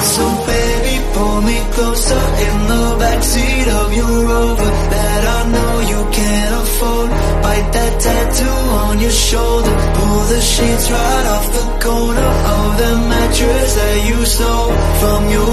So baby, pull me closer in the backseat of your Rover that I know you can't afford. Bite that tattoo on your shoulder, pull the sheets right off the corner of the mattress that you stole from your